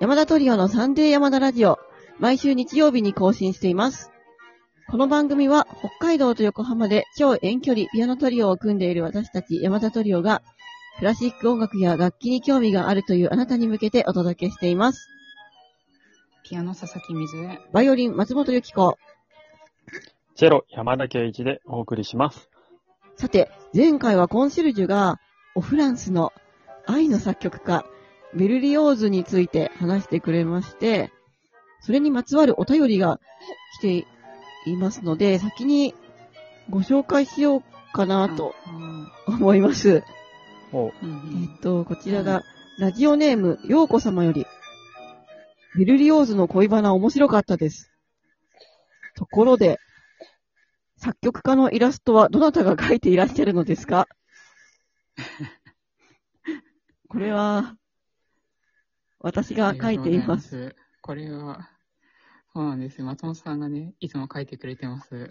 山田トリオのサンデー山田ラジオ、毎週日曜日に更新しています。この番組は北海道と横浜で超遠距離ピアノトリオを組んでいる私たち山田トリオが、クラシック音楽や楽器に興味があるというあなたに向けてお届けしています。ピアノ佐々木水江。バイオリン松本由紀子。チェロ山田圭一でお送りします。さて、前回はコンシェルジュが、オフランスの愛の作曲家、ベルリオーズについて話してくれまして、それにまつわるお便りが来ていますので、先にご紹介しようかなとうん思います。えっと、こちらが、ラジオネーム、ようこ様より、ベルリオーズの恋バナ面白かったです。ところで、作曲家のイラストはどなたが描いていらっしゃるのですか？これは、私が書いています。これは、そうなんです。よ。松本さんがね、いつも書いてくれてます。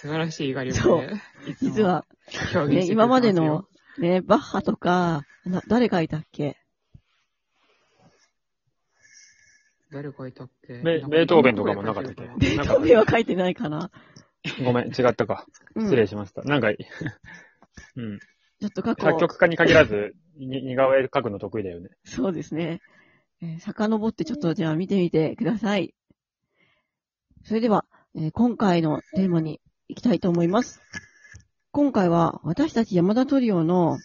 素晴らしい画力そう。で、実は、ね、今までの、ね、バッハとか、な誰書いたっけ？誰書いたっけ？ベベートーベンとかもなかったっけ？ベートーベンは書いてないかなごめん、違ったか。うん失礼しました。なんか、うん。ちょっと過去、作曲家に限らず、に似顔絵描くの得意だよね。そうですね。えー遡ってちょっとじゃあ見てみてください。それでは、えー今回のテーマに行きたいと思います。今回は私たち山田トリオの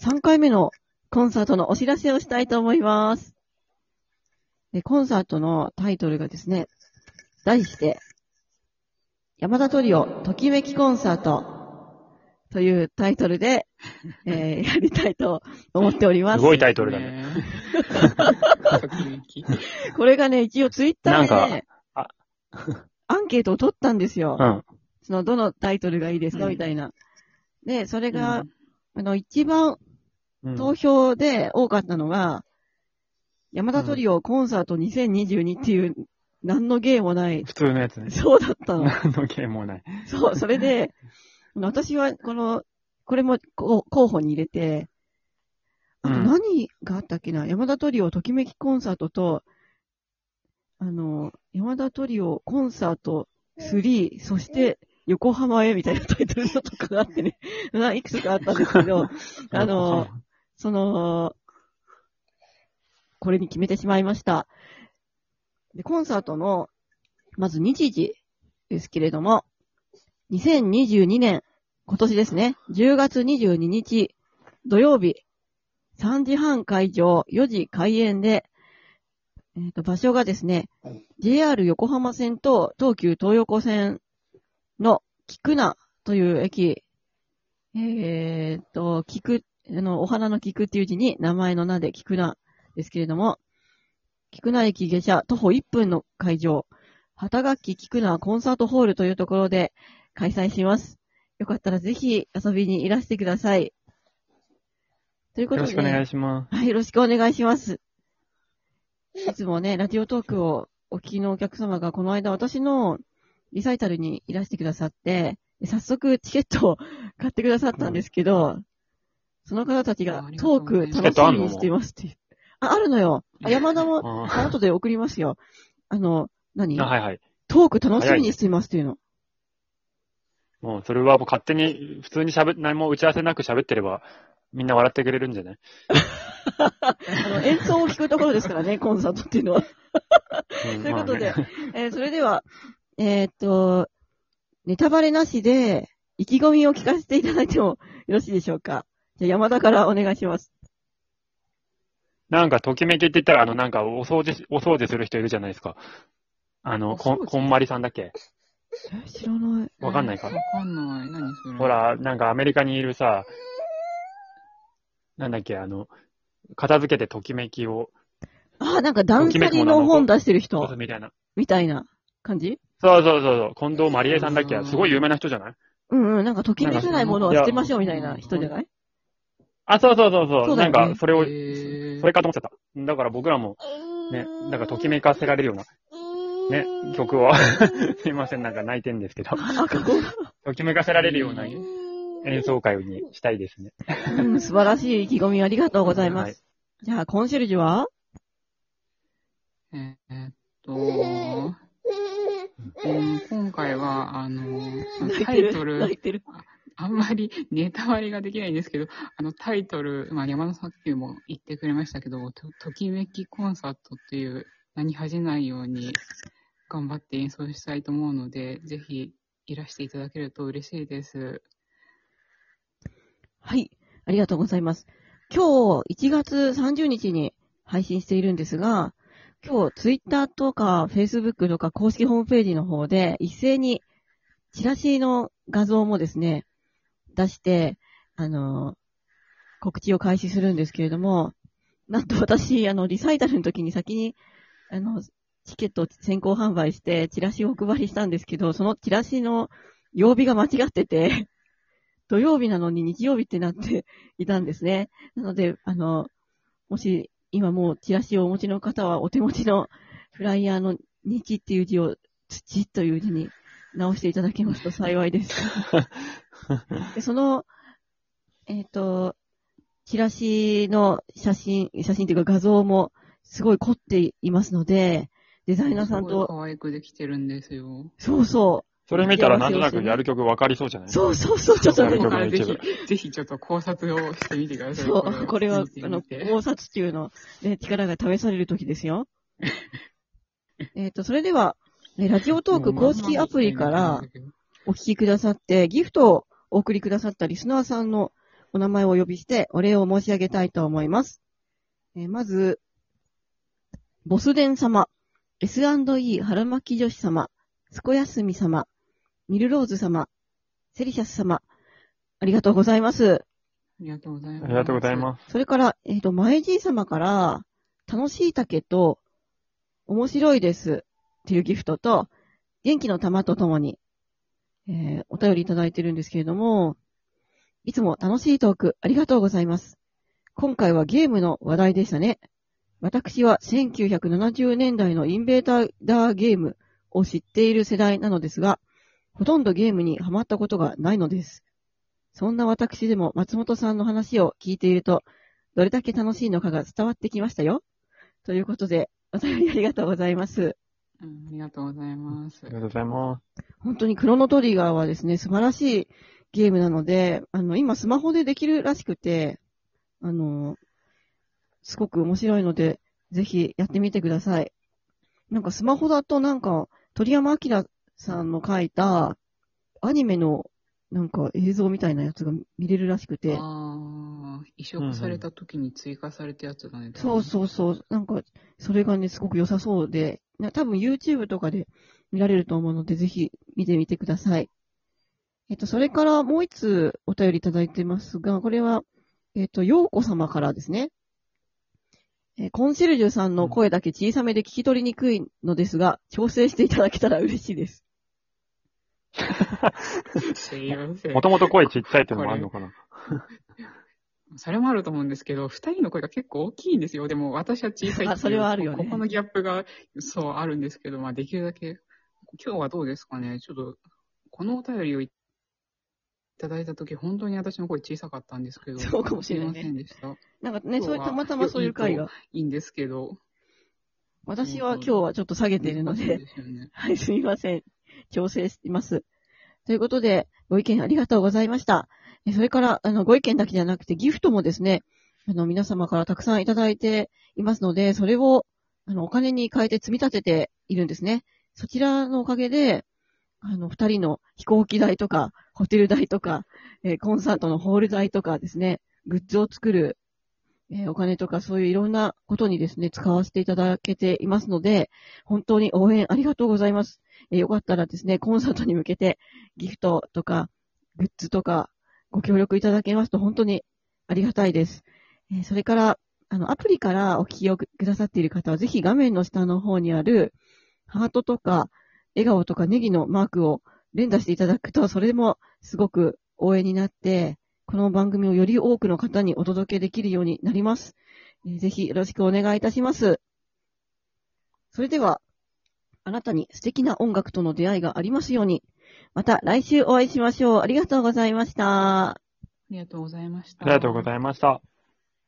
3回目のコンサートのお知らせをしたいと思います。で、コンサートのタイトルがですね、題して、山田トリオときめきコンサートというタイトルで、えー やりたいと思っておりますす。ごいタイトルだね。これがね、一応ツイッターでね、あアンケートを取ったんですよ。うん。その、どのタイトルがいいですか、うんみたいな。で、それが、うんあの、一番うん投票で多かったのが、山田トリオコンサート2022っていう、何の芸もない。普通のやつね。そうだったの。何のゲームもない。そう、それで、私はこの、これもこう候補に入れて、あとうん何があったっけな、山田トリオときめきコンサートと、あの、山田トリオコンサート3、そして横浜へみたいなタイトルのとかがあってね、ないくつかあったんですけど、あの、その、これに決めてしまいました。で、コンサートの、まず日時ですけれども、2022年、今年ですね、10月22日、土曜日、3時半会場、4時開演で、えっ、と、場所がですね、JR 横浜線と東急東横線の菊名という駅、えっ、と、菊、あの、お花の菊っていう字に名前の名で菊名ですけれども、菊名駅下車徒歩1分の会場、旗楽器菊名コンサートホールというところで開催します。よかったらぜひ遊びにいらしてください。ということで、よろしくお願いしまはい、よろしくお願いします。いつもね、ラジオトークをお聞きのお客様がこの間私のリサイタルにいらしてくださって、で早速チケットを買ってくださったんですけど、その方たちがトーク楽しみにしていますって。あ、あるのよ。あ山田も、す。あ後で送りますよ。あの、何？あ、はいはい。トーク楽しみにしていますっていうの。もう、それはもう勝手に、普通に喋っ、何も打ち合わせなく喋ってれば、みんな笑ってくれるんじゃない？あの演奏を聞くところですからね、コンサートっていうのは。うんということでえーそれでは、えーっと、ネタバレなしで、意気込みを聞かせていただいてもよろしいでしょうか？じゃあ山田からお願いします。なんか、ときめきって言ったら、あの、なんか、お掃除し、お掃除する人いるじゃないですか。あの、こん、こんまりさんだっけ？え、知らない。わかんないか？わかんない。何それ？ほ。ら、なんかアメリカにいるさ、なんだっけ、あの、片付けてときめきを、あ、なんかダンサリの本出してる人、みたいな。みたいな感じ？そうそうそうそう、近藤まりえさんだっけ？すごい有名な人じゃない？うんうん、なんかときめけないものは捨てましょうみたいな人じゃない？あ、そうそうそうそう。そうだよねなんか、それを、それかと思ってた。だから僕らも、ね、なんかときめかせられるような、ね、曲を、すいません、なんか泣いてんですけど、ときめかせられるような、演奏会にしたいですね。うん、素晴らしい意気込みありがとうございます。はいじゃあ、コンシェルジュは？えーっと、うん今回は、あの、タイトル泣い、てる。あんまり ネタ割りができないんですけど、あのタイトル、まあ、山田さんも言ってくれましたけど、とときめきコンサートっていう、何恥じないように頑張って演奏したいと思うので、ぜひいらしていただけると嬉しいです。はい。ありがとうございます。今日、1月30日に配信しているんですが、今日、ツイッターとか、フェイスブックとか、公式ホームページの方で、一斉に、チラシの画像もですね、出して、あの、告知を開始するんですけれども、なんと私、あの、リサイタルの時に先に、あの、チケットを先行販売して、チラシをお配りしたんですけど、そのチラシの曜日が間違ってて、土曜日なのに日曜日ってなっていたんですね。なので、あの、もし今もうチラシをお持ちの方はお手持ちのフライヤーの日っていう字を土という字に直していただけますと幸いです。でその、えっ、と、チラシの写真、写真というか画像もすごい凝っていますので、デザイナーさんすごいと、可愛くできてるんですよ。そうそそれ見たらなんとなくやる曲分かりそうじゃなう、い？そうそうそう、ちょっとねぜひ、ぜひちょっと考察をしてみてください。そう、これは、あの、考察中の、ね、力が試される時ですよ。えっと、それでは、ねラジオトーク公式アプリからお聞きくださって、ギフトをお送りくださったリスナーさんのお名前をお呼びして、お礼を申し上げたいと思います。えーまず、ボスデン様、S&E 春巻き女子様、すこやすみ様、ミルローズ様、セリシャス様、ありがとうございます。ありがとうございます。ありがとうございます。それから、えっ、と、前じい様から、楽しい竹と、面白いですっていうギフトと、元気の玉とともに、えーお便りいただいてるんですけれども、いつも楽しいトークありがとうございます。今回はゲームの話題でしたね。私は1970年代のインベーターダーゲームを知っている世代なのですが、ほとんどゲームにハマったことがないのです。そんな私でも松本さんの話を聞いていると、どれだけ楽しいのかが伝わってきましたよ。ということで、お便りありがとうございます。うんありがとうございますあり。がとうございます。本当にクロノトリガーはですね、素晴らしいゲームなので、あの、今スマホでできるらしくて、あの、すごく面白いので、ぜひやってみてください。なんかスマホだとなんか、鳥山明さんの書いたアニメのなんか映像みたいなやつが見れるらしくて、ああ、移植された時に追加されたやつだね。そうそうそう。なんか、それがね、すごく良さそうで、な多分 YouTube とかで見られると思うので、ぜひ見てみてください。えっと、それからもう一つお便りいただいてますが、これは、えっと、ようこ様からですね。えーコンシェルジュさんの声だけ小さめで聞き取りにくいのですが、調整していただけたら嬉しいです。すいませんもともと声ちっちゃいっていうのもあるのかな。それもあると思うんですけど、二人の声が結構大きいんですよ。でも私は小さいあそれはあるよねここのギャップが、そう、あるんですけど、まあできるだけ、今日はどうですかね。ちょっと、このお便りをいただいたとき、本当に私の声小さかったんですけど、そうかもしれないねすいませんでした？なんかね、そういうたまたまそういう回が。いいんですけど。私は今日はちょっと下げているので、でね。はい、すみません。調整しています。ということで、ご意見ありがとうございました。それから、あの、ご意見だけじゃなくて、ギフトもですね、あの、皆様からたくさんいただいていますので、それを、あの、お金に変えて積み立てているんですね。そちらのおかげで、あの、二人の飛行機代とか、ホテル代とか、えーコンサートのホール代とかですね、グッズを作る、えーお金とか、そういういろんなことにですね、使わせていただけていますので、本当に応援ありがとうございます。えーよかったらですね、コンサートに向けてギフトとか、グッズとか、ご協力いただけますと本当にありがたいです。えそれから、あの、アプリからお聞きをくださっている方は、ぜひ画面の下の方にある、ハートとか、笑顔とかネギのマークを連打していただくと、それでもすごく応援になって、この番組をより多くの方にお届けできるようになります。えーぜひよろしくお願いいたします。それでは、あなたに素敵な音楽との出会いがありますように、また来週お会いしましょう。ありがとうございました。ありがとうございました。ありがとうございました。